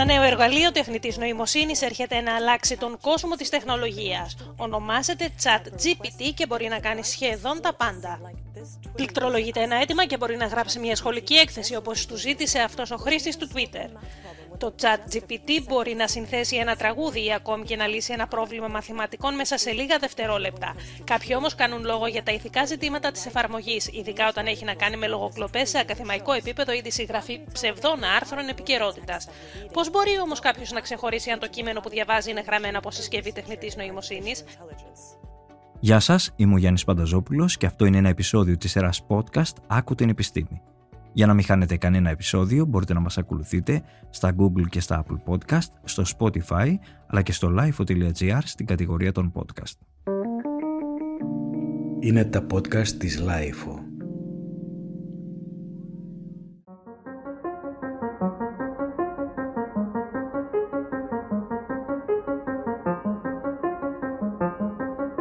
Ένα νέο εργαλείο τεχνητής νοημοσύνης έρχεται να αλλάξει τον κόσμο της τεχνολογίας. Ονομάζεται Chat GPT και μπορεί να κάνει σχεδόν τα πάντα. Πληκτρολογείται ένα αίτημα και μπορεί να γράψει μια σχολική έκθεση όπως του ζήτησε αυτός ο χρήστης του Twitter. Το chat GPT μπορεί να συνθέσει ένα τραγούδι ή ακόμη και να λύσει ένα πρόβλημα μαθηματικών μέσα σε λίγα δευτερόλεπτα. Κάποιοι όμως κάνουν λόγο για τα ηθικά ζητήματα της εφαρμογής, ειδικά όταν έχει να κάνει με λογοκλοπές σε ακαδημαϊκό επίπεδο ή τη συγγραφή ψευδών άρθρων επικαιρότητας. Πώς μπορεί όμως κάποιος να ξεχωρίσει αν το κείμενο που διαβάζει είναι γραμμένο από συσκευή τεχνητής νοημοσύνης; Γεια σας, είμαι ο Γιάννης Πανταζόπουλος και αυτό είναι ένα επεισόδιο της σειρά podcast Άκου την επιστήμη. Για να μην χάνετε κανένα επεισόδιο μπορείτε να μας ακολουθείτε στα Google και στα Apple Podcast, στο Spotify αλλά και στο lifeo.gr στην κατηγορία των podcast. Είναι τα podcast της Lifeo.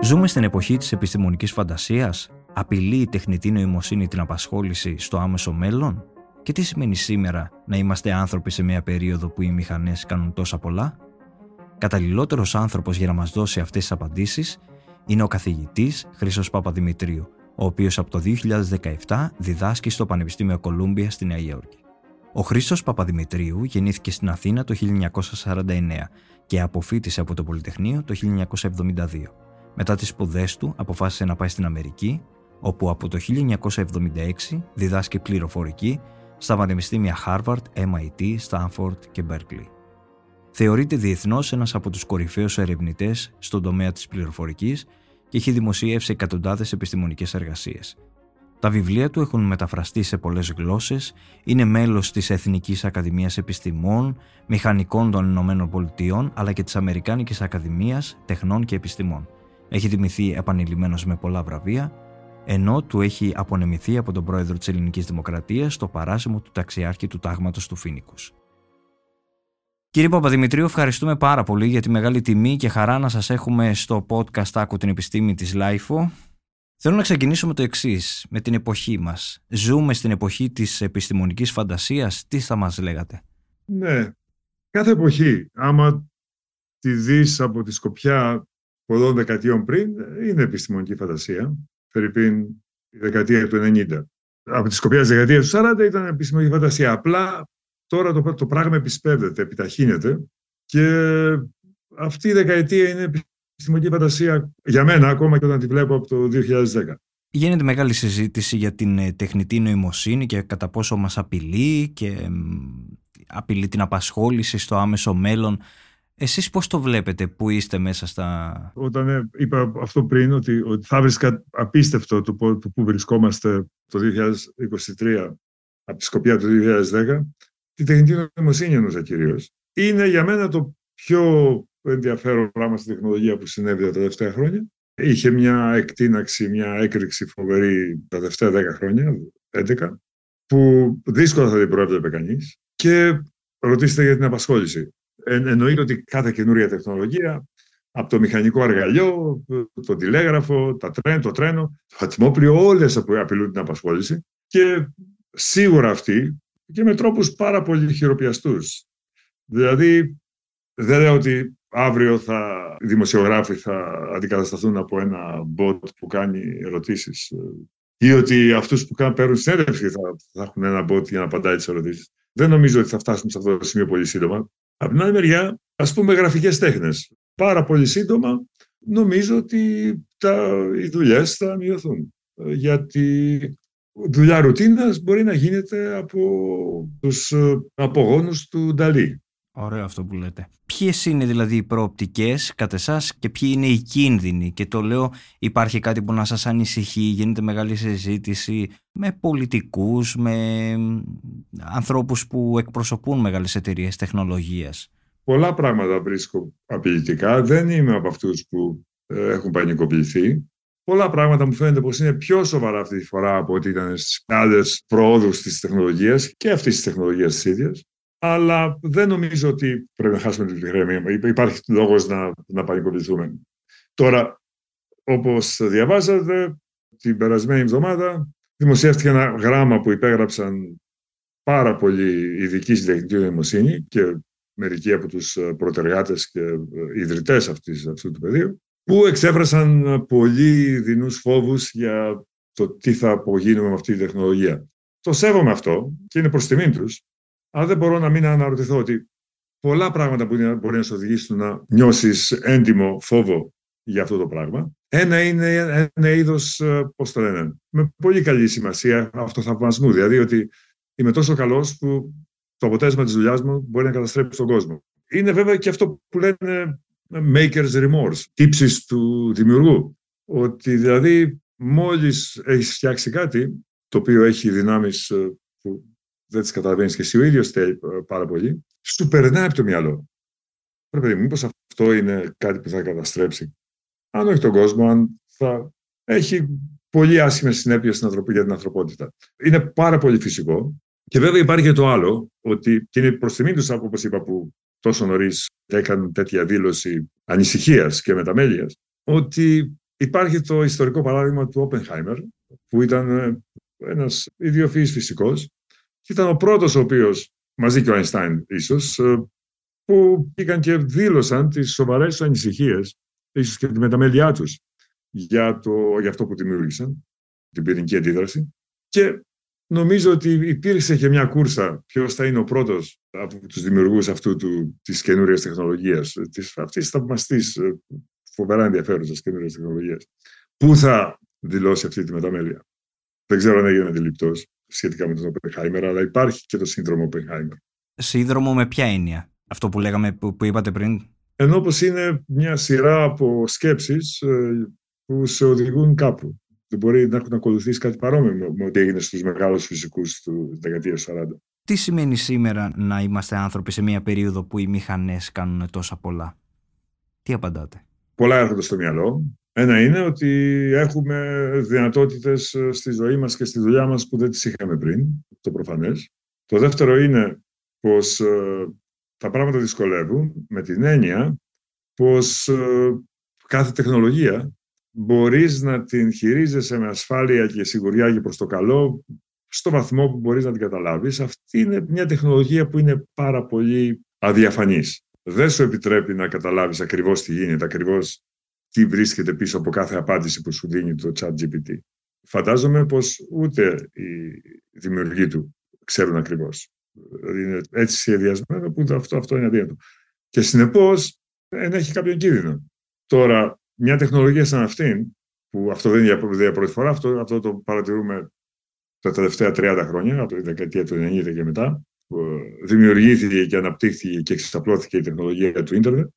Ζούμε στην εποχή της επιστημονικής φαντασίας Απειλεί η τεχνητή νοημοσύνη την απασχόληση στο άμεσο μέλλον; Και τι σημαίνει σήμερα να είμαστε άνθρωποι σε μια περίοδο που οι μηχανές κάνουν τόσα πολλά; Καταλληλότερος άνθρωπος για να μας δώσει αυτές τις απαντήσεις είναι ο καθηγητής Χρήσο Παπαδημητρίου, ο οποίος από το 2017 διδάσκει στο Πανεπιστήμιο Κολούμπια στη Νέα Υόρκη. Ο Χρήστος Παπαδημητρίου γεννήθηκε στην Αθήνα το 1949 και αποφύτησε από το Πολυτεχνείο το 1972. Μετά τις σπουδές του αποφάσισε να πάει στην Αμερική όπου από το 1976 διδάσκει πληροφορική στα πανεπιστήμια Harvard, MIT, Stanford και Berkeley. Θεωρείται διεθνώς ένας από τους κορυφαίους ερευνητές στον τομέα της πληροφορικής και έχει δημοσιεύσει εκατοντάδες επιστημονικές εργασίες. Τα βιβλία του έχουν μεταφραστεί σε πολλές γλώσσες, είναι μέλος της Εθνικής Ακαδημίας Επιστημών, Μηχανικών των Ηνωμένων Πολιτειών αλλά και της Αμερικάνικης Ακαδημίας Τεχνών και Επιστημών. Έχει τιμηθεί επανειλημμένος με πολλά βραβεία ενώ του έχει απονεμηθεί από τον πρόεδρο της Ελληνικής Δημοκρατίας το παράσημο του ταξιάρχη του τάγματος του Φίνικους. Κύριε Παπαδημητρίου, ευχαριστούμε πάρα πολύ για τη μεγάλη τιμή και χαρά να σας έχουμε στο podcast «Άκου την επιστήμη» της LIFO. Θέλω να ξεκινήσω με το εξής, με την εποχή μας. Ζούμε στην εποχή της επιστημονικής φαντασίας. Τι θα μας λέγατε; Ναι, κάθε εποχή, άμα τη δεις από τη σκοπιά πολλών δεκαετιών πριν, είναι επιστημονική φαντασία. Φερρυπίν η δεκαετία του 90. Από τη σκοπιά της δεκαετίας του 40 ήταν επιστημονική φαντασία. Απλά τώρα το, το πράγμα επισπεύδεται, επιταχύνεται και αυτή η δεκαετία είναι επιστημονική φαντασία για μένα ακόμα και όταν τη βλέπω από το 2010. Γίνεται μεγάλη συζήτηση για την ε, τεχνητή νοημοσύνη και κατά πόσο μας απειλεί και απειλεί την απασχόληση στο άμεσο μέλλον. Εσείς πώς το βλέπετε που είστε μέσα στα... Όταν ε, είπα αυτό πριν ότι, ότι θα βρίσκα απίστευτο το, το που βρισκόμαστε το 2023 από τη σκοπιά του 2010, τη τεχνητή νοημοσύνη εννοούσα κυρίως. Είναι για μένα το πιο ενδιαφέρον πράγμα στην τεχνολογία που συνέβη τα τελευταία χρόνια. Είχε μια εκτείναξη, μια έκρηξη φοβερή τα τελευταία 10 χρόνια, 11, που δύσκολα θα την προέβλεπε κανείς. Και ρωτήστε για την απασχόληση εννοείται ότι κάθε καινούρια τεχνολογία, από το μηχανικό αργαλιό, το τηλέγραφο, τα τρέν, το τρένο, το ατμόπλιο, όλες απειλούν την απασχόληση και σίγουρα αυτοί και με τρόπους πάρα πολύ χειροπιαστούς. Δηλαδή, δεν λέω ότι αύριο θα, οι δημοσιογράφοι θα αντικατασταθούν από ένα bot που κάνει ερωτήσεις ή ότι αυτούς που κάνουν, παίρνουν συνέντευξη θα, θα έχουν ένα bot για να απαντάει τις ερωτήσεις. Δεν νομίζω ότι θα φτάσουμε σε αυτό το σημείο πολύ σύντομα. Από την άλλη μεριά, ας πούμε γραφικές τέχνες. Πάρα πολύ σύντομα νομίζω ότι τα, οι δουλειές θα μειωθούν. Γιατί δουλειά ρουτίνας μπορεί να γίνεται από τους απογόνους του Νταλή. Ωραίο αυτό που λέτε. Ποιες είναι δηλαδή οι προοπτικές κατά εσάς και ποιοι είναι οι κίνδυνοι; Και το λέω, υπάρχει κάτι που να σας ανησυχεί, γίνεται μεγάλη συζήτηση με πολιτικούς, με ανθρώπους που εκπροσωπούν μεγάλες εταιρείες τεχνολογίας; Πολλά πράγματα βρίσκω απειλητικά. Δεν είμαι από αυτούς που ε, έχουν πανικοποιηθεί. Πολλά πράγματα μου φαίνεται πως είναι πιο σοβαρά αυτή τη φορά από ό,τι ήταν στις άλλες προόδους της τεχνολογίας και αυτής της τεχνολογίας της ίδιας αλλά δεν νομίζω ότι πρέπει να χάσουμε την ηρεμία. Υπάρχει λόγος να, να πανικοποιηθούμε. Τώρα, όπως διαβάζατε, την περασμένη εβδομάδα δημοσιεύτηκε ένα γράμμα που υπέγραψαν πάρα πολλοί ειδικοί στην τεχνητή νοημοσύνη και μερικοί από τους προτεργάτες και ιδρυτές αυτής, αυτού του πεδίου, που εξέφρασαν πολύ δεινούς φόβους για το τι θα απογίνουμε με αυτή τη τεχνολογία. Το σέβομαι αυτό και είναι προς τιμήν τους, αλλά δεν μπορώ να μην αναρωτηθώ ότι πολλά πράγματα που μπορεί να σου οδηγήσουν να νιώσεις έντιμο φόβο για αυτό το πράγμα. Ένα είναι ένα είδος, πώς το λένε, με πολύ καλή σημασία αυτοθαυμασμού. Δηλαδή ότι είμαι τόσο καλός που το αποτέλεσμα της δουλειάς μου μπορεί να καταστρέψει τον κόσμο. Είναι βέβαια και αυτό που λένε maker's remorse, τύψεις του δημιουργού. Ότι δηλαδή μόλις έχεις φτιάξει κάτι το οποίο έχει δυνάμεις ε, που δεν τις καταλαβαίνεις και εσύ ο ίδιος πάρα πολύ, σου περνάει από το μυαλό. Πρέπει μήπως αυτό είναι κάτι που θα καταστρέψει. Αν όχι τον κόσμο, αν θα έχει πολύ άσχημες συνέπειες για την ανθρωπότητα. Είναι πάρα πολύ φυσικό. Και βέβαια υπάρχει και το άλλο, ότι και είναι προς τιμή τους, όπως είπα, που τόσο νωρίς έκαναν τέτοια δήλωση ανησυχίας και μεταμέλειας, ότι υπάρχει το ιστορικό παράδειγμα του Όπενχάιμερ, που ήταν ε, ένας ιδιοφυής φυσικός, και ήταν ο πρώτος ο οποίος, μαζί και ο Αϊνστάιν ίσως, ε, που πήγαν και δήλωσαν τις σοβαρές τους ανησυχίες, ίσως και τη μεταμέλειά τους, για, για αυτό που δημιούργησαν, την πυρηνική αντίδραση. Και Νομίζω ότι υπήρξε και μια κούρσα ποιος θα είναι ο πρώτος από τους δημιουργούς αυτού της καινούρια τεχνολογίας, αυτής της θαυμαστής, ε, φοβερά ενδιαφέρουσας καινούρια τεχνολογίας. Πού θα δηλώσει αυτή τη μεταμέλεια; Δεν ξέρω αν έγινε αντιληπτός σχετικά με τον Οπενχάιμερ, αλλά υπάρχει και το σύνδρομο Οπενχάιμερ. Σύνδρομο με ποια έννοια, αυτό που λέγαμε, που, που είπατε πριν; Ενώ πως είναι μια σειρά από σκέψεις ε, που σε οδηγούν κάπου δεν μπορεί να έχουν ακολουθήσει κάτι παρόμοιο με ό,τι έγινε στους μεγάλους φυσικούς του δεκαετίας 40. Τι σημαίνει σήμερα να είμαστε άνθρωποι σε μια περίοδο που οι μηχανές κάνουν τόσα πολλά; Τι απαντάτε; Πολλά έρχονται στο μυαλό. Ένα είναι ότι έχουμε δυνατότητες στη ζωή μας και στη δουλειά μας που δεν τις είχαμε πριν, το προφανές. Το δεύτερο είναι πως ε, τα πράγματα δυσκολεύουν με την έννοια πως ε, κάθε τεχνολογία μπορείς να την χειρίζεσαι με ασφάλεια και σιγουριά και προς το καλό στο βαθμό που μπορείς να την καταλάβεις. Αυτή είναι μια τεχνολογία που είναι πάρα πολύ αδιαφανής. Δεν σου επιτρέπει να καταλάβεις ακριβώς τι γίνεται, ακριβώς τι βρίσκεται πίσω από κάθε απάντηση που σου δίνει το chat GPT. Φαντάζομαι πως ούτε οι δημιουργοί του ξέρουν ακριβώς. Δηλαδή είναι έτσι σχεδιασμένο που αυτό, αυτό είναι αδύνατο. Και συνεπώς έχει κάποιον κίνδυνο. Τώρα, μια τεχνολογία σαν αυτήν, που αυτό δεν είναι για πρώτη φορά, αυτό, αυτό το παρατηρούμε τα τελευταία 30 χρόνια, από τη δεκαετία του 90 και μετά, που δημιουργήθηκε και αναπτύχθηκε και εξαπλώθηκε η τεχνολογία του ίντερνετ,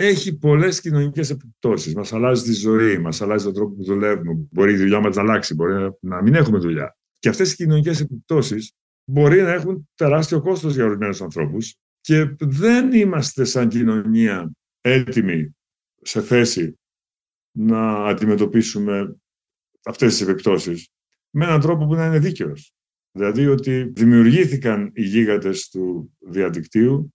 έχει πολλές κοινωνικές επιπτώσεις. Μας αλλάζει τη ζωή, μας αλλάζει τον τρόπο που δουλεύουμε. Μπορεί η δουλειά μας να αλλάξει, μπορεί να μην έχουμε δουλειά. Και αυτές οι κοινωνικές επιπτώσεις μπορεί να έχουν τεράστιο κόστος για ορισμένους ανθρώπους και δεν είμαστε σαν κοινωνία έτοιμοι σε θέση να αντιμετωπίσουμε αυτές τις επιπτώσεις με έναν τρόπο που να είναι δίκαιος. Δηλαδή ότι δημιουργήθηκαν οι γίγαντες του διαδικτύου,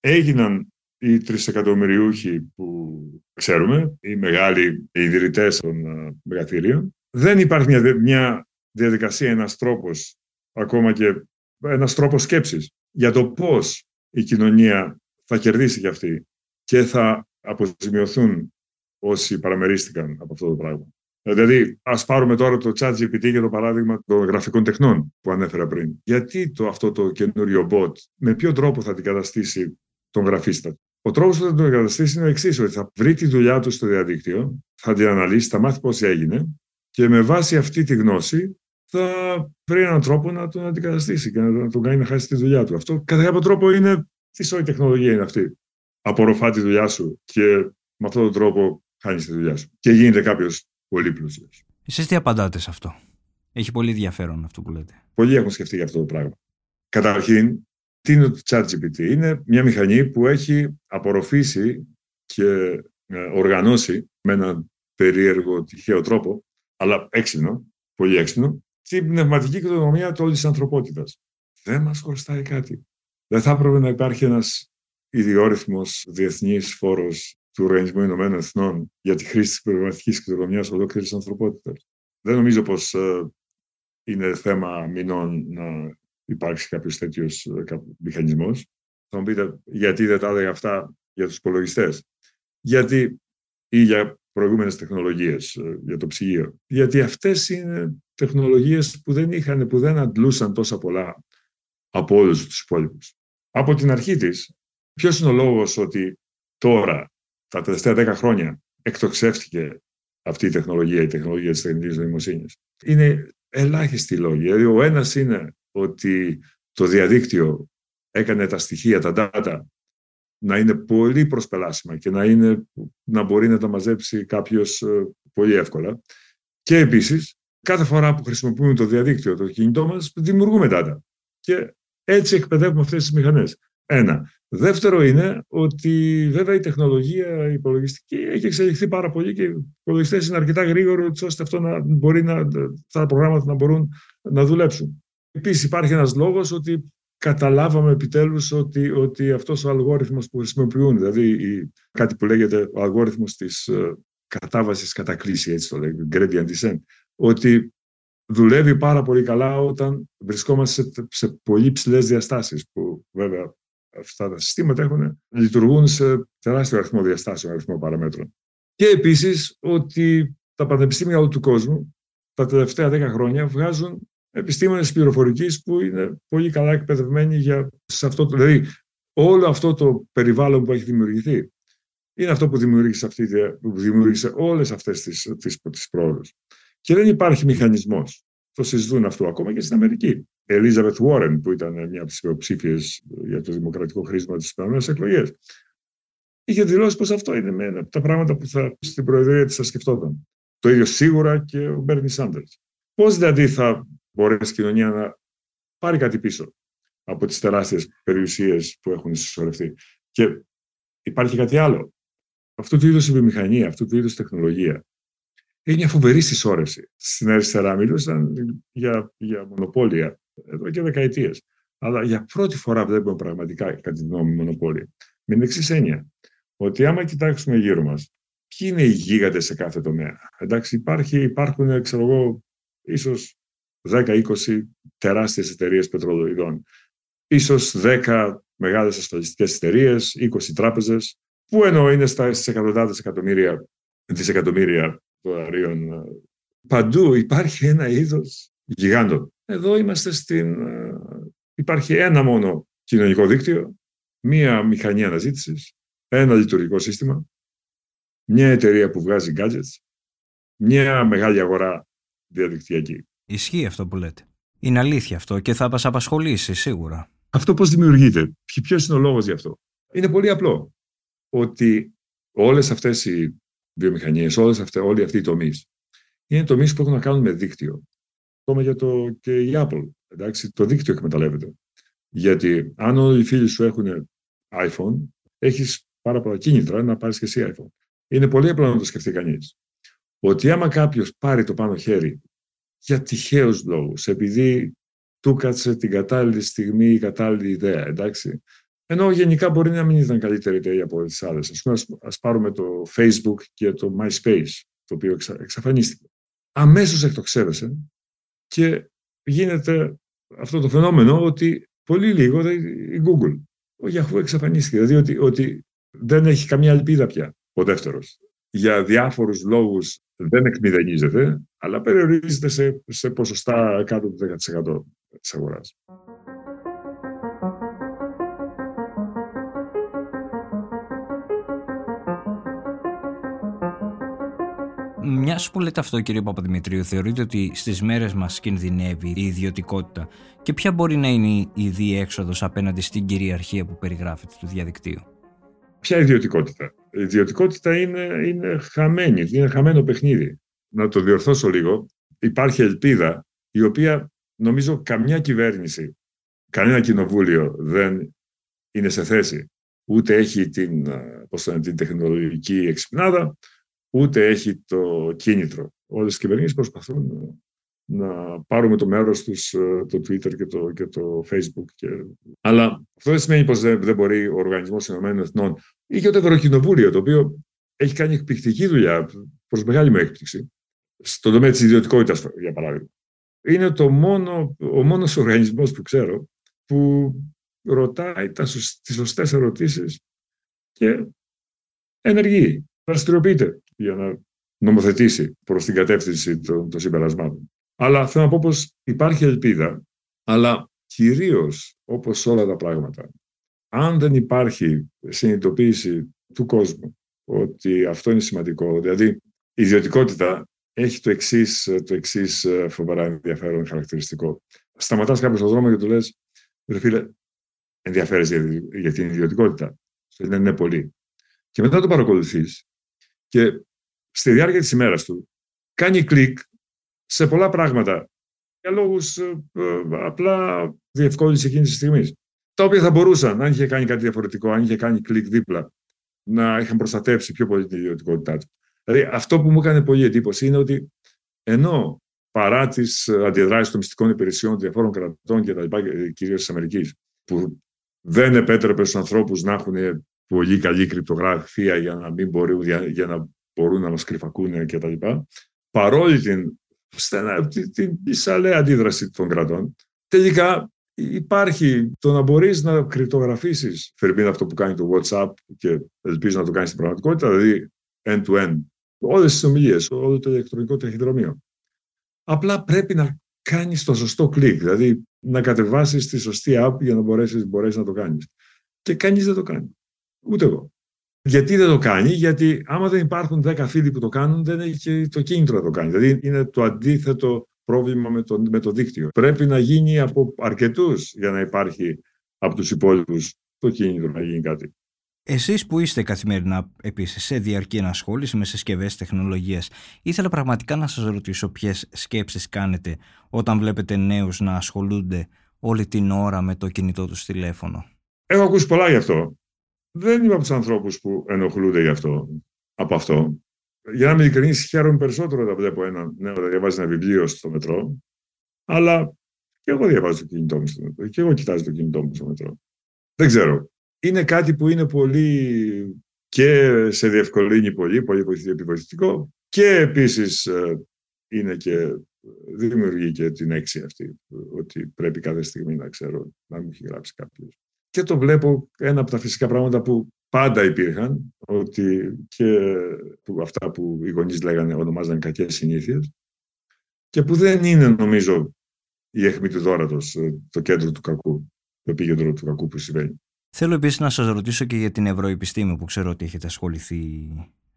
έγιναν οι τρισεκατομμυριούχοι που ξέρουμε, οι μεγάλοι ιδρυτές των ε, μεγαθύριων. Δεν υπάρχει μια, μια διαδικασία, ένας τρόπος, ακόμα και ένας τρόπος σκέψης για το πώς η κοινωνία θα κερδίσει κι αυτή και θα αποζημιωθούν όσοι παραμερίστηκαν από αυτό το πράγμα. Δηλαδή, ας πάρουμε τώρα το chat GPT για το παράδειγμα των γραφικών τεχνών που ανέφερα πριν. Γιατί το, αυτό το καινούριο bot, με ποιο τρόπο θα αντικαταστήσει τον γραφίστα. Ο τρόπος που θα τον αντικαταστήσει είναι ο εξής, ότι θα βρει τη δουλειά του στο διαδίκτυο, θα την αναλύσει, θα μάθει πώς έγινε και με βάση αυτή τη γνώση θα βρει έναν τρόπο να τον αντικαταστήσει και να τον κάνει να χάσει τη δουλειά του. Αυτό κατά κάποιο τρόπο είναι. Τι σώη τεχνολογία είναι αυτή; Απορροφά τη δουλειά σου και με αυτόν τον τρόπο χάνεις τη δουλειά σου. Και γίνεται κάποιος πολύ πλούσιο. Εσείς τι απαντάτε σε αυτό; Έχει πολύ ενδιαφέρον αυτό που λέτε. Πολλοί έχουν σκεφτεί για αυτό το πράγμα. Καταρχήν, τι είναι το ChatGPT; Είναι μια μηχανή που έχει απορροφήσει και ε, οργανώσει με έναν περίεργο, τυχαίο τρόπο, αλλά έξυπνο, πολύ έξυπνο, την πνευματική κληρονομιά όλης της ανθρωπότητας. Δεν μας χρωστάει κάτι. Δεν θα έπρεπε να υπάρχει ένας ιδιόρυθμος διεθνής φόρος του Οργανισμού Ηνωμένων Εθνών για τη χρήση της πνευματικής κληρονομιάς ολόκληρης ανθρωπότητας. Δεν νομίζω πως ε, είναι θέμα μηνών να υπάρξει κάποιος τέτοιος ε, μηχανισμός. Θα μου πείτε γιατί δεν τα έλεγα αυτά για τους υπολογιστές; Γιατί ή για προηγούμενες τεχνολογίες, ε, για το ψυγείο; Γιατί αυτές είναι τεχνολογίες που δεν είχαν, που δεν αντλούσαν τόσα πολλά από όλους τους υπόλοιπους. Από την αρχή της, ποιος είναι ο λόγος ότι τώρα, τα τελευταία δέκα χρόνια, εκτοξεύτηκε αυτή η τεχνολογία, η τεχνολογία της τεχνητής νοημοσύνης; Είναι ελάχιστοι λόγοι. Δηλαδή, ο ένας είναι ότι το διαδίκτυο έκανε τα στοιχεία, τα data, να είναι πολύ προσπελάσιμα και να, είναι, να μπορεί να τα μαζέψει κάποιος ε, πολύ εύκολα. Και επίσης, κάθε φορά που χρησιμοποιούμε το διαδίκτυο, το κινητό μας, δημιουργούμε data. Και έτσι εκπαιδεύουμε αυτές τις μηχανές. Ένα. Δεύτερο είναι ότι βέβαια η τεχνολογία η υπολογιστική έχει εξελιχθεί πάρα πολύ και οι υπολογιστές είναι αρκετά γρήγοροι ώστε αυτό να μπορεί να, τα προγράμματα να μπορούν να δουλέψουν. Επίσης υπάρχει ένας λόγος ότι καταλάβαμε επιτέλους ότι, ότι αυτός ο αλγόριθμος που χρησιμοποιούν, δηλαδή κάτι που λέγεται ο αλγόριθμος της uh, κατάβασης κατά κλίση, έτσι το λέγεται, gradient descent, ότι δουλεύει πάρα πολύ καλά όταν βρισκόμαστε σε, σε πολύ ψηλές διαστάσεις, που βέβαια αυτά τα συστήματα έχουν, λειτουργούν σε τεράστιο αριθμό διαστάσεων, αριθμό παραμέτρων. Και επίσης ότι τα πανεπιστήμια όλου του κόσμου τα τελευταία δέκα χρόνια βγάζουν επιστήμονες πληροφορικής που είναι πολύ καλά εκπαιδευμένοι για σε αυτό το, δηλαδή όλο αυτό το περιβάλλον που έχει δημιουργηθεί είναι αυτό που δημιούργησε, αυτή, που δημιούργησε όλες αυτές τις, τις, τις πρόοδους. Και δεν υπάρχει μηχανισμός. Το συζητούν αυτό ακόμα και στην Αμερική. Η Elizabeth Warren, που ήταν μια από τις υποψήφιε για το δημοκρατικό χρήσμα της επόμενε εκλογέ, είχε δηλώσει πως αυτό είναι ένα από τα πράγματα που θα, στην Προεδρία της θα σκεφτόταν. Το ίδιο σίγουρα και ο Μπέρνι Σάντερ. Πώς δηλαδή θα μπορέσει η κοινωνία να πάρει κάτι πίσω από τις τεράστιες περιουσίες που έχουν συσσωρευτεί. Και υπάρχει κάτι άλλο. Αυτού του είδους η βιομηχανία, αυτού του είδους η τεχνολογία, έχει μια φοβερή συσσόρευση. Στην αριστερά μιλούσαν για, για μονοπόλια εδώ και δεκαετίες. Αλλά για πρώτη φορά βλέπουμε πραγματικά κατά τη γνώμη μονοπόλια. Με την εξής έννοια, ότι άμα κοιτάξουμε γύρω μας, ποιοι είναι οι γίγαντες σε κάθε τομέα; Εντάξει, υπάρχει, υπάρχουν, ξέρω εγώ, ίσως 10-20 τεράστιες εταιρείες πετρολοειδών. Ίσως 10 μεγάλες ασφαλιστικές εταιρείες, 20 τράπεζες, που ενώ είναι στα, στις εκατοντάδες εκατομμύρια, δισεκατομμύρια δολαρίων. Παντού υπάρχει ένα είδος γιγάντων. Εδώ είμαστε στην... Υπάρχει ένα μόνο κοινωνικό δίκτυο, μία μηχανή αναζήτησης, ένα λειτουργικό σύστημα, μια εταιρεία που βγάζει gadgets, μια μεγάλη αγορά διαδικτυακή. Ισχύει αυτό που λέτε. Είναι αλήθεια αυτό και θα μας απασχολήσει σίγουρα. Αυτό πώς δημιουργείται, ποιος είναι ο λόγος γι' αυτό; Είναι πολύ απλό. Ότι όλες αυτές οι βιομηχανίες, όλοι αυτοί οι τομείς, είναι τομείς που έχουν να κάνουν με δίκτυο. Ακόμα για το, και η Apple. Εντάξει, το δίκτυο εκμεταλλεύεται. Γιατί αν όλοι οι φίλοι σου έχουν iPhone, έχεις πάρα πολλά κίνητρα να πάρεις και εσύ iPhone. Είναι πολύ απλό να το σκεφτεί κανείς. Ότι άμα κάποιος πάρει το πάνω χέρι για τυχαίους λόγους, επειδή του κάτσε την κατάλληλη στιγμή η κατάλληλη ιδέα, εντάξει. Ενώ γενικά μπορεί να μην ήταν καλύτερη ιδέα από τις άλλες. Ας, πούμε, ας πάρουμε το Facebook και το MySpace, το οποίο εξαφανίστηκε. Αμέσως εκτοξεύεσαι και γίνεται αυτό το φαινόμενο ότι πολύ λίγο η Google, ο Yahoo εξαφανίστηκε. Δηλαδή ότι, ότι δεν έχει καμία ελπίδα πια ο δεύτερος. Για διάφορους λόγους δεν εκμηδενίζεται, αλλά περιορίζεται σε, σε ποσοστά κάτω του 10% της αγοράς. Μια που λέτε αυτό, κύριε Παπαδημητρίου, θεωρείτε ότι στις μέρες μας κινδυνεύει η ιδιωτικότητα; Και ποια μπορεί να είναι η διέξοδος απέναντι στην κυριαρχία που περιγράφεται του διαδικτύου; Ποια ιδιωτικότητα; Η ιδιωτικότητα είναι, είναι χαμένη, είναι χαμένο παιχνίδι. Να το διορθώσω λίγο. Υπάρχει ελπίδα, η οποία νομίζω καμιά κυβέρνηση, κανένα κοινοβούλιο δεν είναι σε θέση. Ούτε έχει την, πώς είναι, την τεχνολογική εξυπνάδα, ούτε έχει το κίνητρο. Όλες οι κυβερνήσεις προσπαθούν να πάρουμε το μέρος τους ε, το Twitter και το, και το Facebook. Και... Αλλά αυτό δεν σημαίνει πως δεν, δεν μπορεί ο Οργανισμός Ηνωμένων Εθνών ή και το Ευρωκοινοβούλιο, το οποίο έχει κάνει εκπληκτική δουλειά, προς μεγάλη μου έκπληξη, στον τομέα της ιδιωτικότητας, για παράδειγμα. Είναι το μόνο, ο μόνος οργανισμός που ξέρω που ρωτάει τις σωστές ερωτήσεις και ενεργεί, δραστηριοποιείται για να νομοθετήσει προς την κατεύθυνση των, των συμπερασμάτων. Αλλά θέλω να πω πως υπάρχει ελπίδα, αλλά κυρίως όπως όλα τα πράγματα, αν δεν υπάρχει συνειδητοποίηση του κόσμου ότι αυτό είναι σημαντικό, δηλαδή η ιδιωτικότητα έχει το εξής το εξής ε, φοβερά ενδιαφέρον χαρακτηριστικό. Σταματάς κάποιο στον δρόμο και του λες, ρε φίλε, ενδιαφέρεσαι για, για την ιδιωτικότητα. Σου λένε ναι, πολύ. Και μετά το παρακολουθείς και στη διάρκεια της ημέρας του κάνει κλικ σε πολλά πράγματα για λόγους ε, ε, απλά διευκόλυνση εκείνης της στιγμής. Τα οποία θα μπορούσαν, αν είχε κάνει κάτι διαφορετικό, αν είχε κάνει κλικ δίπλα, να είχαν προστατεύσει πιο πολύ την ιδιωτικότητά τους. Δηλαδή, αυτό που μου έκανε πολύ εντύπωση είναι ότι ενώ παρά τις αντιδράσεις των μυστικών υπηρεσιών διαφόρων κρατών και τα λοιπά, κυρίως της Αμερικής, που δεν επέτρεπε στους ανθρώπους να έχουν πολύ καλή κρυπτογραφία για να, μην μπορούν, για, να μπορούν να μας κρυφακούν κτλ. Παρόλη την, την, την πισαλέα αντίδραση των κρατών, τελικά υπάρχει το να μπορείς να κρυπτογραφήσεις, φερμπίν αυτό που κάνει το WhatsApp και ελπίζω να το κάνει στην πραγματικότητα, δηλαδή end-to-end, όλες τις ομιλίες, όλο το ηλεκτρονικό ταχυδρομείο. Απλά πρέπει να κάνεις το σωστό κλικ, δηλαδή να κατεβάσεις τη σωστή app για να μπορέσεις, μπορέσεις να το κάνεις. Και κανείς δεν το κάνει. Ούτε εγώ. Γιατί δεν το κάνει, γιατί άμα δεν υπάρχουν 10 φίλοι που το κάνουν, δεν έχει το κίνητρο να το κάνει. Δηλαδή είναι το αντίθετο πρόβλημα με το, με το δίκτυο. Πρέπει να γίνει από αρκετούς για να υπάρχει από τους υπόλοιπους το κίνητρο να γίνει κάτι. Εσείς που είστε καθημερινά επίσης σε διαρκή ενασχόληση με συσκευές τεχνολογίας, ήθελα πραγματικά να σας ρωτήσω ποιες σκέψεις κάνετε όταν βλέπετε νέους να ασχολούνται όλη την ώρα με το κινητό τους τηλέφωνο. Έχω ακούσει πολλά γι' αυτό. Δεν είμαι από τους ανθρώπους που ενοχλούνται γι' αυτό, από αυτό. Για να είμαι ειλικρινής, χαίρομαι περισσότερο όταν βλέπω έναν νέο να διαβάζει ένα βιβλίο στο μετρό. Αλλά και εγώ διαβάζω το κινητό μου στο μετρό. Και εγώ κοιτάζω το κινητό μου στο μετρό. Δεν ξέρω. Είναι κάτι που είναι πολύ και σε διευκολύνει πολύ, πολύ επιβοηθητικό και επίσης ε, είναι και δημιουργεί και την έξι αυτή ότι πρέπει κάθε στιγμή να ξέρω να μου έχει γράψει κάποιος. Και το βλέπω ένα από τα φυσικά πράγματα που πάντα υπήρχαν, ότι και αυτά που οι γονείς λέγανε, ονομάζανε κακές συνήθειες και που δεν είναι, νομίζω, η αιχμή του δόρατος, ε, το κέντρο του κακού, το επίκεντρο του κακού που συμβαίνει. Θέλω επίσης να σας ρωτήσω και για την ευρωεπιστήμη που ξέρω ότι έχετε ασχοληθεί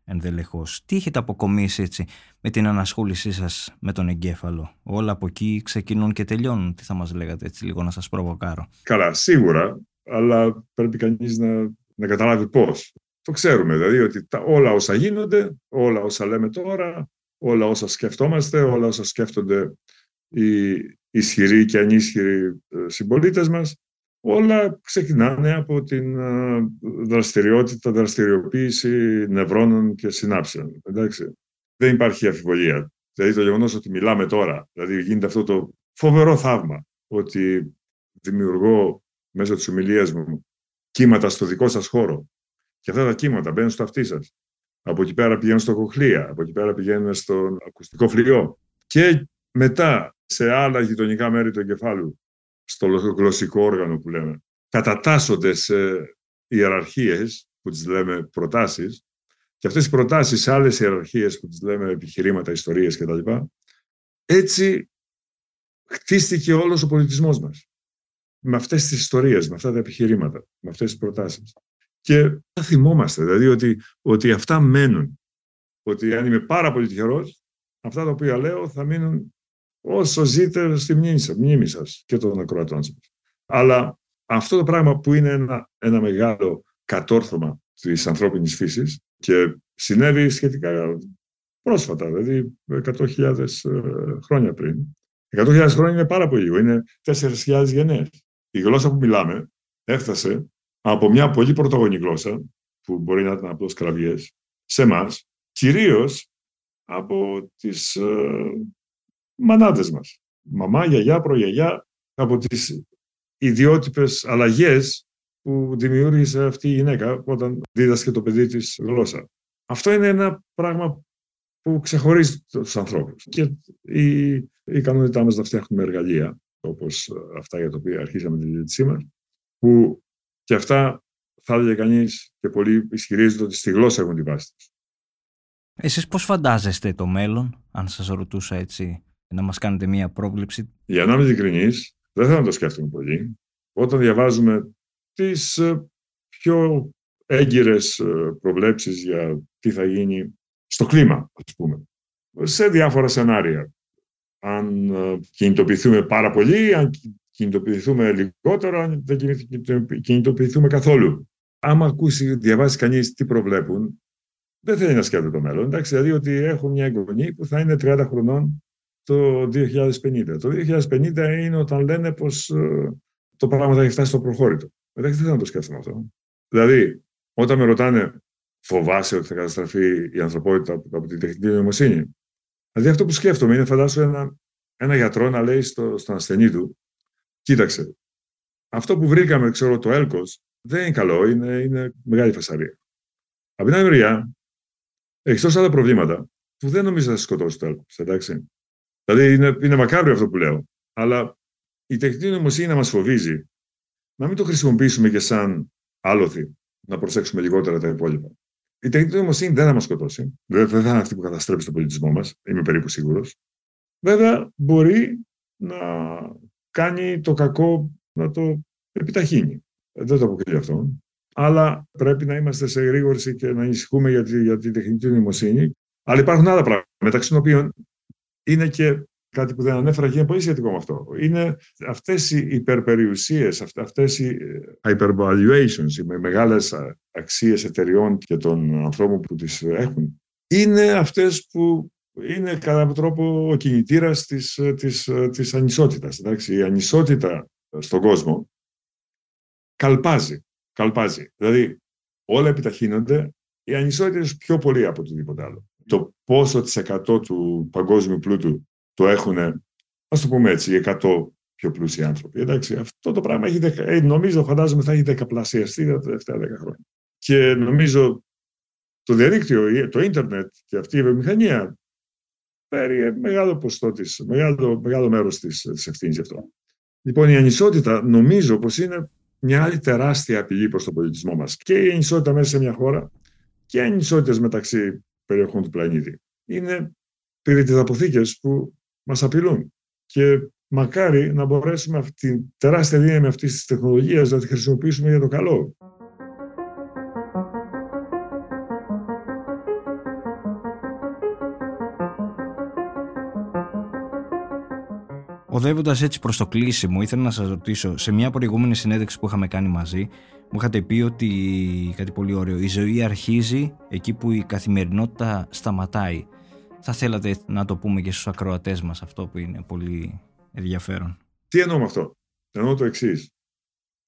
ενδελεχώς. Τι έχετε αποκομίσει έτσι με την ανασχόλησή σας με τον εγκέφαλο; Όλα από εκεί ξεκινούν και τελειώνουν. Τι θα μας λέγατε έτσι λίγο να σας προβοκάρω. Καλά, σίγουρα, αλλά πρέπει κανείς να να καταλάβει πώς. Το ξέρουμε δηλαδή ότι τα, όλα όσα γίνονται, όλα όσα λέμε τώρα, όλα όσα σκεφτόμαστε, όλα όσα σκέφτονται οι ισχυροί και ανίσχυροι ε, συμπολίτες μας, όλα ξεκινάνε από την ε, δραστηριότητα, δραστηριοποίηση νευρώνων και συνάψεων. Εντάξει. Δεν υπάρχει αφιβολία. Δηλαδή το γεγονός ότι μιλάμε τώρα, δηλαδή γίνεται αυτό το φοβερό θαύμα ότι δημιουργώ μέσω της ομιλίας μου κύματα στο δικό σας χώρο. Και αυτά τα κύματα μπαίνουν στο αυτί σας. Από εκεί πέρα πηγαίνουν στο κοχλία, από εκεί πέρα πηγαίνουν στο ακουστικό φλοιό. Και μετά σε άλλα γειτονικά μέρη του εγκεφάλου, στο γλωσσικό όργανο που λέμε, κατατάσσονται σε ιεραρχίες που τις λέμε προτάσεις και αυτές οι προτάσεις σε άλλες ιεραρχίες που τις λέμε επιχειρήματα, ιστορίες κτλ. Έτσι χτίστηκε όλος ο πολιτισμός μας με αυτές τις ιστορίες, με αυτά τα επιχειρήματα, με αυτές τις προτάσεις. Και θα θυμόμαστε, δηλαδή ότι, ότι αυτά μένουν. Ότι αν είμαι πάρα πολύ τυχερός, αυτά τα οποία λέω θα μείνουν όσο ζείτε στη μνήμη σας, μνήμη σας και των ακροατών σας. Αλλά αυτό το πράγμα που είναι ένα, ένα μεγάλο κατόρθωμα της ανθρώπινης φύσης και συνέβη σχετικά πρόσφατα, δηλαδή 100.000 ε, χρόνια πριν. 100.000 χρόνια είναι πάρα πολύ λίγο, είναι 4.000 γενναίες η γλώσσα που μιλάμε έφτασε από μια πολύ πρωτογονή γλώσσα, που μπορεί να ήταν απλώς κραυγές, σε εμάς, κυρίως από τις ε, μανάδες μας. Μαμά, γιαγιά, προγιαγιά, από τις ιδιότυπες αλλαγές που δημιούργησε αυτή η γυναίκα όταν δίδασκε το παιδί της γλώσσα. Αυτό είναι ένα πράγμα που ξεχωρίζει τους ανθρώπους. Και η, η ικανότητά μας να φτιάχνουμε εργαλεία όπως αυτά για τα οποία αρχίσαμε τη συζήτησή μας, που και αυτά θα έλεγε κανείς και πολλοί ισχυρίζονται ότι στη γλώσσα έχουν τη βάση τους. Εσείς πώς φαντάζεστε το μέλλον, αν σας ρωτούσα έτσι, να μας κάνετε μία πρόβλεψη; Για να είμαι ειλικρινής, δεν θέλω να το σκέφτομαι πολύ. Όταν διαβάζουμε τις ε, πιο έγκυρες ε, προβλέψεις για τι θα γίνει στο κλίμα, ας πούμε, σε διάφορα σενάρια. Αν ε, κινητοποιηθούμε πάρα πολύ, αν κινητοποιηθούμε λιγότερο, αν δεν κινητοποιηθούμε καθόλου. Άμα ακούσει, διαβάσει κανείς τι προβλέπουν, δεν θέλει να σκέφτεται το μέλλον. Εντάξει, δηλαδή ότι έχω μια εγγονή που θα είναι 30 χρονών το 2050. Το 2050 είναι όταν λένε πως ε, το πράγμα θα έχει φτάσει στο προχώρητο. Εντάξει, δεν θέλω να το σκέφτομαι αυτό. Δηλαδή, όταν με ρωτάνε, φοβάσαι ότι θα καταστραφεί η ανθρωπότητα από την τεχνητή νοημοσύνη; Δηλαδή, αυτό που σκέφτομαι είναι, φαντάσου ένα, ένα γιατρό να λέει στο, στον ασθενή του, κοίταξε, αυτό που βρήκαμε, ξέρω, το έλκος, δεν είναι καλό, είναι, είναι μεγάλη φασαρία. Από την άλλη μεριά, έχεις τόσα άλλα προβλήματα που δεν νομίζω να σε σκοτώσει το έλκος, εντάξει. Δηλαδή, είναι, είναι μακάβριο αυτό που λέω. Αλλά η τεχνητή νοημοσύνη να μας φοβίζει, να μην το χρησιμοποιήσουμε και σαν άλοθη, να προσέξουμε λιγότερα τα υπόλοιπα. Η τεχνητή νοημοσύνη δεν θα μας σκοτώσει. Δεν θα είναι αυτή που καταστρέψει τον πολιτισμό μας, είμαι περίπου σίγουρος. Βέβαια, μπορεί να κάνει το κακό να το επιταχύνει. Δεν το αποκλείω αυτό. Αλλά πρέπει να είμαστε σε γρήγορση και να ανησυχούμε για τη, για τη τεχνητή νοημοσύνη. Αλλά υπάρχουν άλλα πράγματα, μεταξύ των οποίων είναι και κάτι που δεν ανέφερα και είναι πολύ σχετικό με αυτό. Είναι αυτές οι υπερπεριουσίες, αυτές οι ε, hypervaluations, οι μεγάλες αξίες εταιριών και των ανθρώπων που τις έχουν, είναι αυτές που είναι κατά κάποιο τρόπο ο κινητήρας της, της, της ανισότητας. Εντάξει. Η ανισότητα στον κόσμο καλπάζει. καλπάζει. Δηλαδή όλα επιταχύνονται, οι ανισότητες πιο πολύ από οτιδήποτε άλλο. Το πόσο της εκατό του παγκόσμιου πλούτου το έχουν, ας το πούμε έτσι, οι 100 πιο πλούσιοι άνθρωποι. Εντάξει, αυτό το πράγμα έχει, ε, νομίζω, φαντάζομαι, θα έχει δεκαπλασιαστεί τα τελευταία δέκα χρόνια. Και νομίζω το διαδίκτυο, το ίντερνετ και αυτή η βιομηχανία φέρει μεγάλο ποσοστό της, μεγάλο, μεγάλο μέρος της, της ευθύνης γι' αυτό. Λοιπόν, η ανισότητα νομίζω πως είναι μια άλλη τεράστια απειλή προς τον πολιτισμό μας. Και η ανισότητα μέσα σε μια χώρα και οι ανισότητες μεταξύ περιοχών του πλανήτη. Είναι πυρητιδαποθήκες που μας απειλούν. Και μακάρι να μπορέσουμε αυτή την τεράστια δύναμη αυτής της τεχνολογίας να τη χρησιμοποιήσουμε για το καλό. Οδεύοντας έτσι προς το κλείσιμο, ήθελα να σας ρωτήσω, σε μια προηγούμενη συνέντευξη που είχαμε κάνει μαζί, μου είχατε πει ότι κάτι πολύ ωραίο. Η ζωή αρχίζει εκεί που η καθημερινότητα σταματάει. Θα θέλατε να το πούμε και στους ακροατές μας αυτό που είναι πολύ ενδιαφέρον. Τι εννοώ με αυτό; Εννοώ το εξής.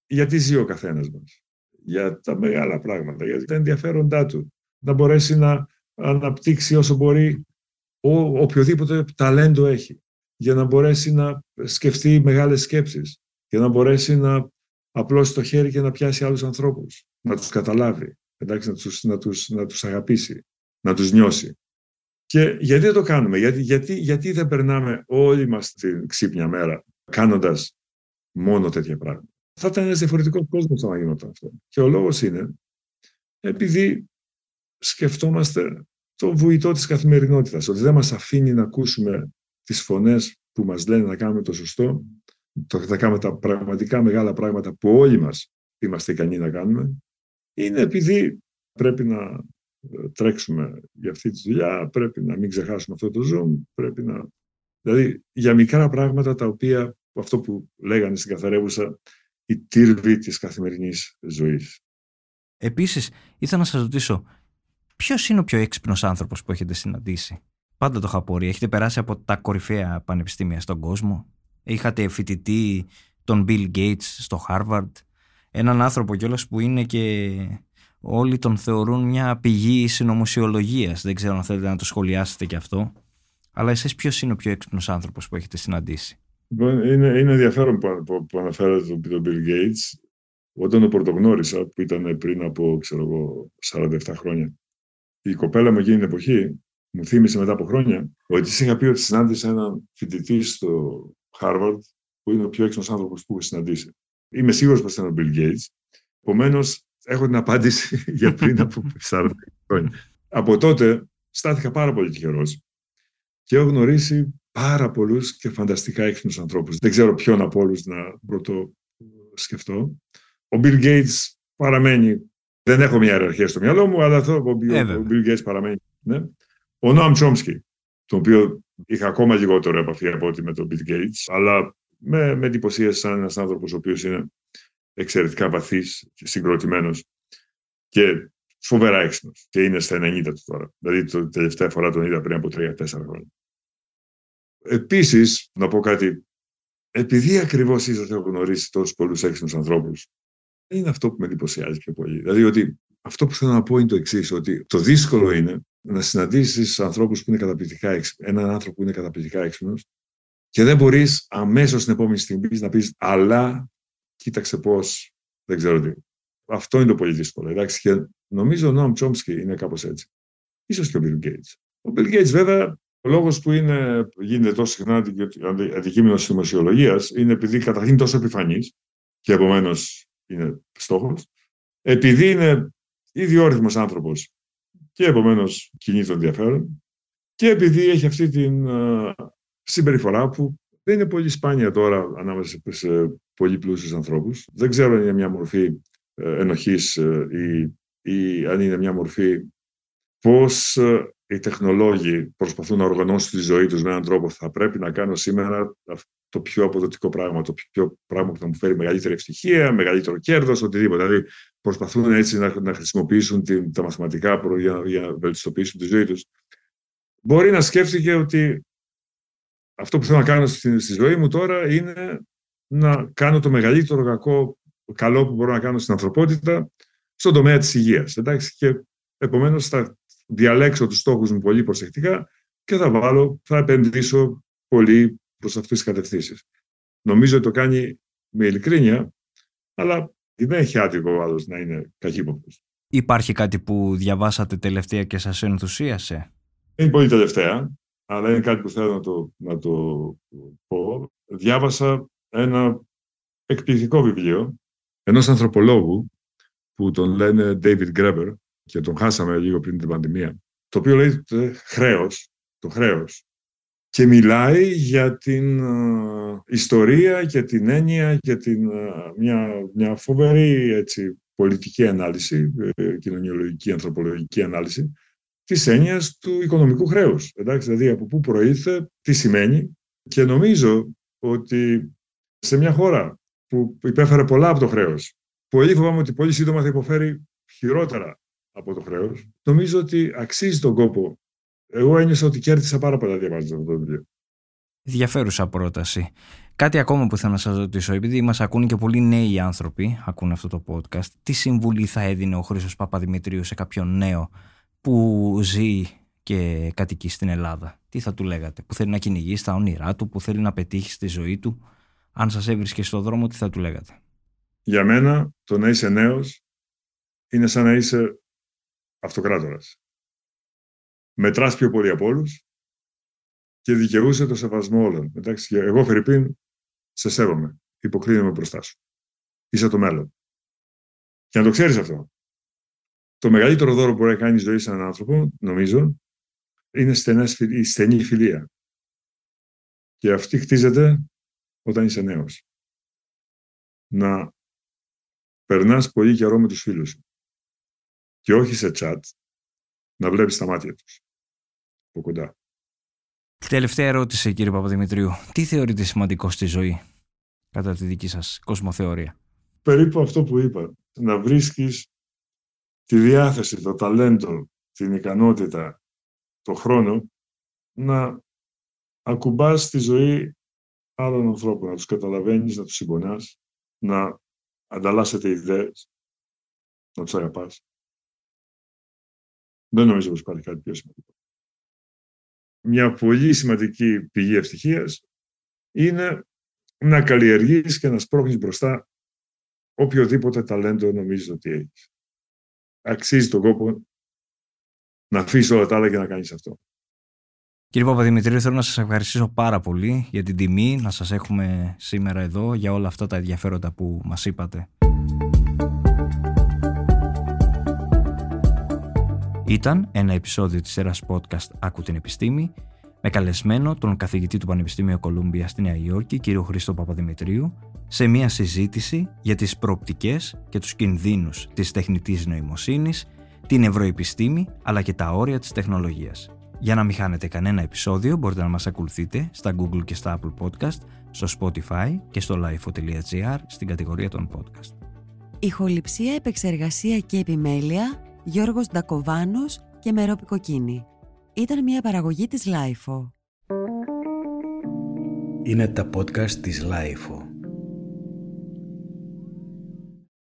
Γιατί ζει ο καθένας μας; Για τα μεγάλα πράγματα, για τα ενδιαφέροντά του. Να μπορέσει να αναπτύξει όσο μπορεί ο, οποιοδήποτε ταλέντο έχει. Για να μπορέσει να σκεφτεί μεγάλες σκέψεις. Για να μπορέσει να απλώσει το χέρι και να πιάσει άλλους ανθρώπους. Να τους καταλάβει. Εντάξει, να τους, να τους, να τους αγαπήσει. Να τους νιώσει. Και γιατί δεν το κάνουμε, γιατί, γιατί, γιατί δεν περνάμε όλοι μας την ξύπνια μέρα κάνοντας μόνο τέτοια πράγματα; Θα ήταν ένας διαφορετικός κόσμος αν γινόταν αυτό. Και ο λόγος είναι επειδή σκεφτόμαστε το βουητό της καθημερινότητας, ότι δεν μας αφήνει να ακούσουμε τις φωνές που μας λένε να κάνουμε το σωστό, το θα κάνουμε τα πραγματικά μεγάλα πράγματα που όλοι μας είμαστε ικανοί να κάνουμε, είναι επειδή πρέπει να τρέξουμε για αυτή τη δουλειά, πρέπει να μην ξεχάσουμε αυτό το Zoom, πρέπει να... Δηλαδή, για μικρά πράγματα τα οποία, αυτό που λέγανε στην καθαρεύουσα, η τύρβη της καθημερινής ζωής. Επίσης, ήθελα να σας ρωτήσω, ποιος είναι ο πιο έξυπνος άνθρωπος που έχετε συναντήσει; Πάντα το είχα απορία. Έχετε περάσει από τα κορυφαία πανεπιστήμια στον κόσμο; Είχατε φοιτητή τον Bill Gates στο Harvard; Έναν άνθρωπο κιόλας που είναι και όλοι τον θεωρούν μια πηγή συνωμοσιολογίας. Δεν ξέρω αν θέλετε να το σχολιάσετε και αυτό. Αλλά εσείς ποιος είναι ο πιο έξυπνος άνθρωπος που έχετε συναντήσει; Λοιπόν, είναι, είναι ενδιαφέρον που, που, που αναφέρατε τον, τον Bill Gates. Όταν το πρωτογνώρισα, που ήταν πριν από ξέρω εγώ, 47 χρόνια, η κοπέλα μου εκείνη την εποχή μου θύμισε μετά από χρόνια ότι είχα πει ότι συνάντησα έναν φοιτητή στο Harvard που είναι ο πιο έξυπνος άνθρωπος που έχω συναντήσει. Είμαι σίγουρος πως ήταν ο Bill Gates. Επομένως, έχω την απάντηση για πριν από 40 χρόνια. Από τότε στάθηκα πάρα πολύ τυχερός και έχω γνωρίσει πάρα πολλούς και φανταστικά έξυπνους ανθρώπους. Δεν ξέρω ποιον από όλους να πρώτο σκεφτώ. Ο Bill Gates παραμένει. Δεν έχω μια ιεραρχία στο μυαλό μου, αλλά αυτό ο Bill Gates παραμένει. Ναι. Ο Noam Chomsky, τον οποίο είχα ακόμα λιγότερο επαφή από ό,τι με τον Bill Gates, αλλά με, με εντυπωσίασε σαν ένας άνθρωπος ο οποίος είναι εξαιρετικά βαθύς και συγκροτημένος και φοβερά έξυπνος. Και είναι στα 90 του τώρα. Δηλαδή, το τελευταία φορά τον είδα πριν από 3-4 χρόνια. Επίσης, να πω κάτι. Επειδή ακριβώς ίσω έχω γνωρίσει τόσους πολλούς έξυπνους ανθρώπους, είναι αυτό που με εντυπωσιάζει πιο πολύ. Δηλαδή, ότι αυτό που θέλω να πω είναι το εξής, ότι το δύσκολο είναι να συναντήσεις ανθρώπους που είναι καταπληκτικά έξυπνοι, έναν άνθρωπο που είναι καταπληκτικά έξυπνος, και δεν μπορείς αμέσως την επόμενη στιγμή να πεις, αλλά κοίταξε πώς, δεν ξέρω τι. Αυτό είναι το πολύ δύσκολο. Εντάξει, και νομίζω ο Νόμ Τσόμσκι είναι κάπως έτσι. Ίσως και ο Bill Gates. Ο Bill Gates, βέβαια, ο λόγος που είναι, γίνεται τόσο συχνά αντικείμενος της δημοσιολογίας είναι επειδή καταρχήν είναι τόσο επιφανής και επομένως είναι στόχος, επειδή είναι ιδιόρυθμος άνθρωπος και επομένως κινεί τον ενδιαφέρον και επειδή έχει αυτή την συμπεριφορά που δεν είναι πολύ σπάνια τώρα ανάμεσα σε πολύ πλούσιους ανθρώπους. Δεν ξέρω αν είναι μια μορφή ε, ενοχής ε, ή, ή αν είναι μια μορφή πώς ε, οι τεχνολόγοι προσπαθούν να οργανώσουν τη ζωή τους με έναν τρόπο θα πρέπει να κάνω σήμερα το πιο αποδοτικό πράγμα, το πιο πράγμα που θα μου φέρει μεγαλύτερη ευτυχία, μεγαλύτερο κέρδος, οτιδήποτε. Δηλαδή προσπαθούν έτσι να, να χρησιμοποιήσουν την, τα μαθηματικά για, για να βελτιστοποιήσουν τη ζωή τους. Μπορεί να σκέφτηκε ότι αυτό που θέλω να κάνω στη, στη ζωή μου τώρα είναι να κάνω το μεγαλύτερο κακό, καλό που μπορώ να κάνω στην ανθρωπότητα στον τομέα της υγείας. Εντάξει, και επομένως θα διαλέξω τους στόχους μου πολύ προσεκτικά και θα βάλω, θα επενδύσω πολύ προς αυτές τις κατευθύνσεις. Νομίζω ότι το κάνει με ειλικρίνεια, αλλά δεν έχει άτυπο ο να είναι καχύποπτος. Υπάρχει κάτι που διαβάσατε τελευταία και σας ενθουσίασε; Είναι πολύ τελευταία αλλά είναι κάτι που θέλω να το, να το πω. Διάβασα ένα εκπληκτικό βιβλίο ενός ανθρωπολόγου που τον λένε David Graeber και τον χάσαμε λίγο πριν την πανδημία, το οποίο λέει χρέος, το χρέος και μιλάει για την ιστορία και την έννοια και την, μια, μια φοβερή έτσι, πολιτική ανάλυση, ε, κοινωνιολογική, ανθρωπολογική ανάλυση Της έννοιας του οικονομικού χρέους. Εντάξει, δηλαδή από πού προήλθε, τι σημαίνει. Και νομίζω ότι σε μια χώρα που υπέφερε πολλά από το χρέος, πολύ φοβάμαι ότι πολύ σύντομα θα υποφέρει χειρότερα από το χρέος, νομίζω ότι αξίζει τον κόπο. Εγώ ένιωσα ότι κέρδισα πάρα πολλά διαβάζοντας αυτό το βιβλίο. Ενδιαφέρουσα πρόταση. Κάτι ακόμα που θέλω να σας ρωτήσω, επειδή μας ακούν και πολλοί νέοι άνθρωποι, ακούν αυτό το podcast, τι συμβουλή θα έδινε ο Χρήσο Παπαδημητρίους σε κάποιον νέο που ζει και κατοικεί στην Ελλάδα; Τι θα του λέγατε, που θέλει να κυνηγήσει τα όνειρά του, που θέλει να πετύχει στη ζωή του; Αν σας έβρισκε στο δρόμο, τι θα του λέγατε; Για μένα, το να είσαι νέος είναι σαν να είσαι αυτοκράτορας. Μετράς πιο πολύ από όλους και δικαιούσε το σεβασμό όλων. Εντάξει, εγώ, Φερρυπίν, σε σέβομαι. Υποκρίνομαι μπροστά σου. Είσαι το μέλλον. Και να το ξέρεις αυτό το μεγαλύτερο δώρο που μπορεί να κάνεις η ζωή σε έναν άνθρωπο, νομίζω, είναι στενές, η στενή φιλία. Και αυτή χτίζεται όταν είσαι νέος. Να περνάς πολύ καιρό με τους φίλους σου. Και όχι σε chat, να βλέπεις τα μάτια τους. Από κοντά. Τελευταία ερώτηση, κύριε Παπαδημητρίου. Τι θεωρείτε σημαντικό στη ζωή, κατά τη δική σας κοσμοθεωρία; Περίπου αυτό που είπα. Να βρίσκεις τη διάθεση, το ταλέντο, την ικανότητα, το χρόνο να ακουμπάς τη ζωή άλλων ανθρώπων, να τους καταλαβαίνεις, να τους συμπονάς, να ανταλλάσσετε ιδέες, να τους αγαπάς. Δεν νομίζω πως υπάρχει κάτι πιο σημαντικό. Μια πολύ σημαντική πηγή ευτυχίας είναι να καλλιεργείς και να σπρώχνεις μπροστά οποιοδήποτε ταλέντο νομίζεις ότι έχεις αξίζει τον κόπο να αφήσεις όλα τα άλλα και να κάνεις αυτό. Κύριε Παπαδημητρίου, θέλω να σας ευχαριστήσω πάρα πολύ για την τιμή να σας έχουμε σήμερα εδώ για όλα αυτά τα ενδιαφέροντα που μας είπατε. Ήταν ένα επεισόδιο της σειράς podcast «Άκου την επιστήμη» με καλεσμένο τον καθηγητή του Πανεπιστήμιου Κολούμπια στη Νέα Υόρκη, κύριο Χρήστο Παπαδημητρίου, σε μια συζήτηση για τις προοπτικές και τους κινδύνους της τεχνητής νοημοσύνης, την ευρωεπιστήμη αλλά και τα όρια της τεχνολογίας. Για να μην χάνετε κανένα επεισόδιο μπορείτε να μας ακολουθείτε στα Google και στα Apple Podcast, στο Spotify και στο lifeo.gr στην κατηγορία των podcast. Ηχοληψία, επεξεργασία και επιμέλεια Γιώργος Ντακοβάνος και Μερόπη Κοκκίνη. Ήταν μια παραγωγή της Lifeo. Είναι τα podcast της Lifeo.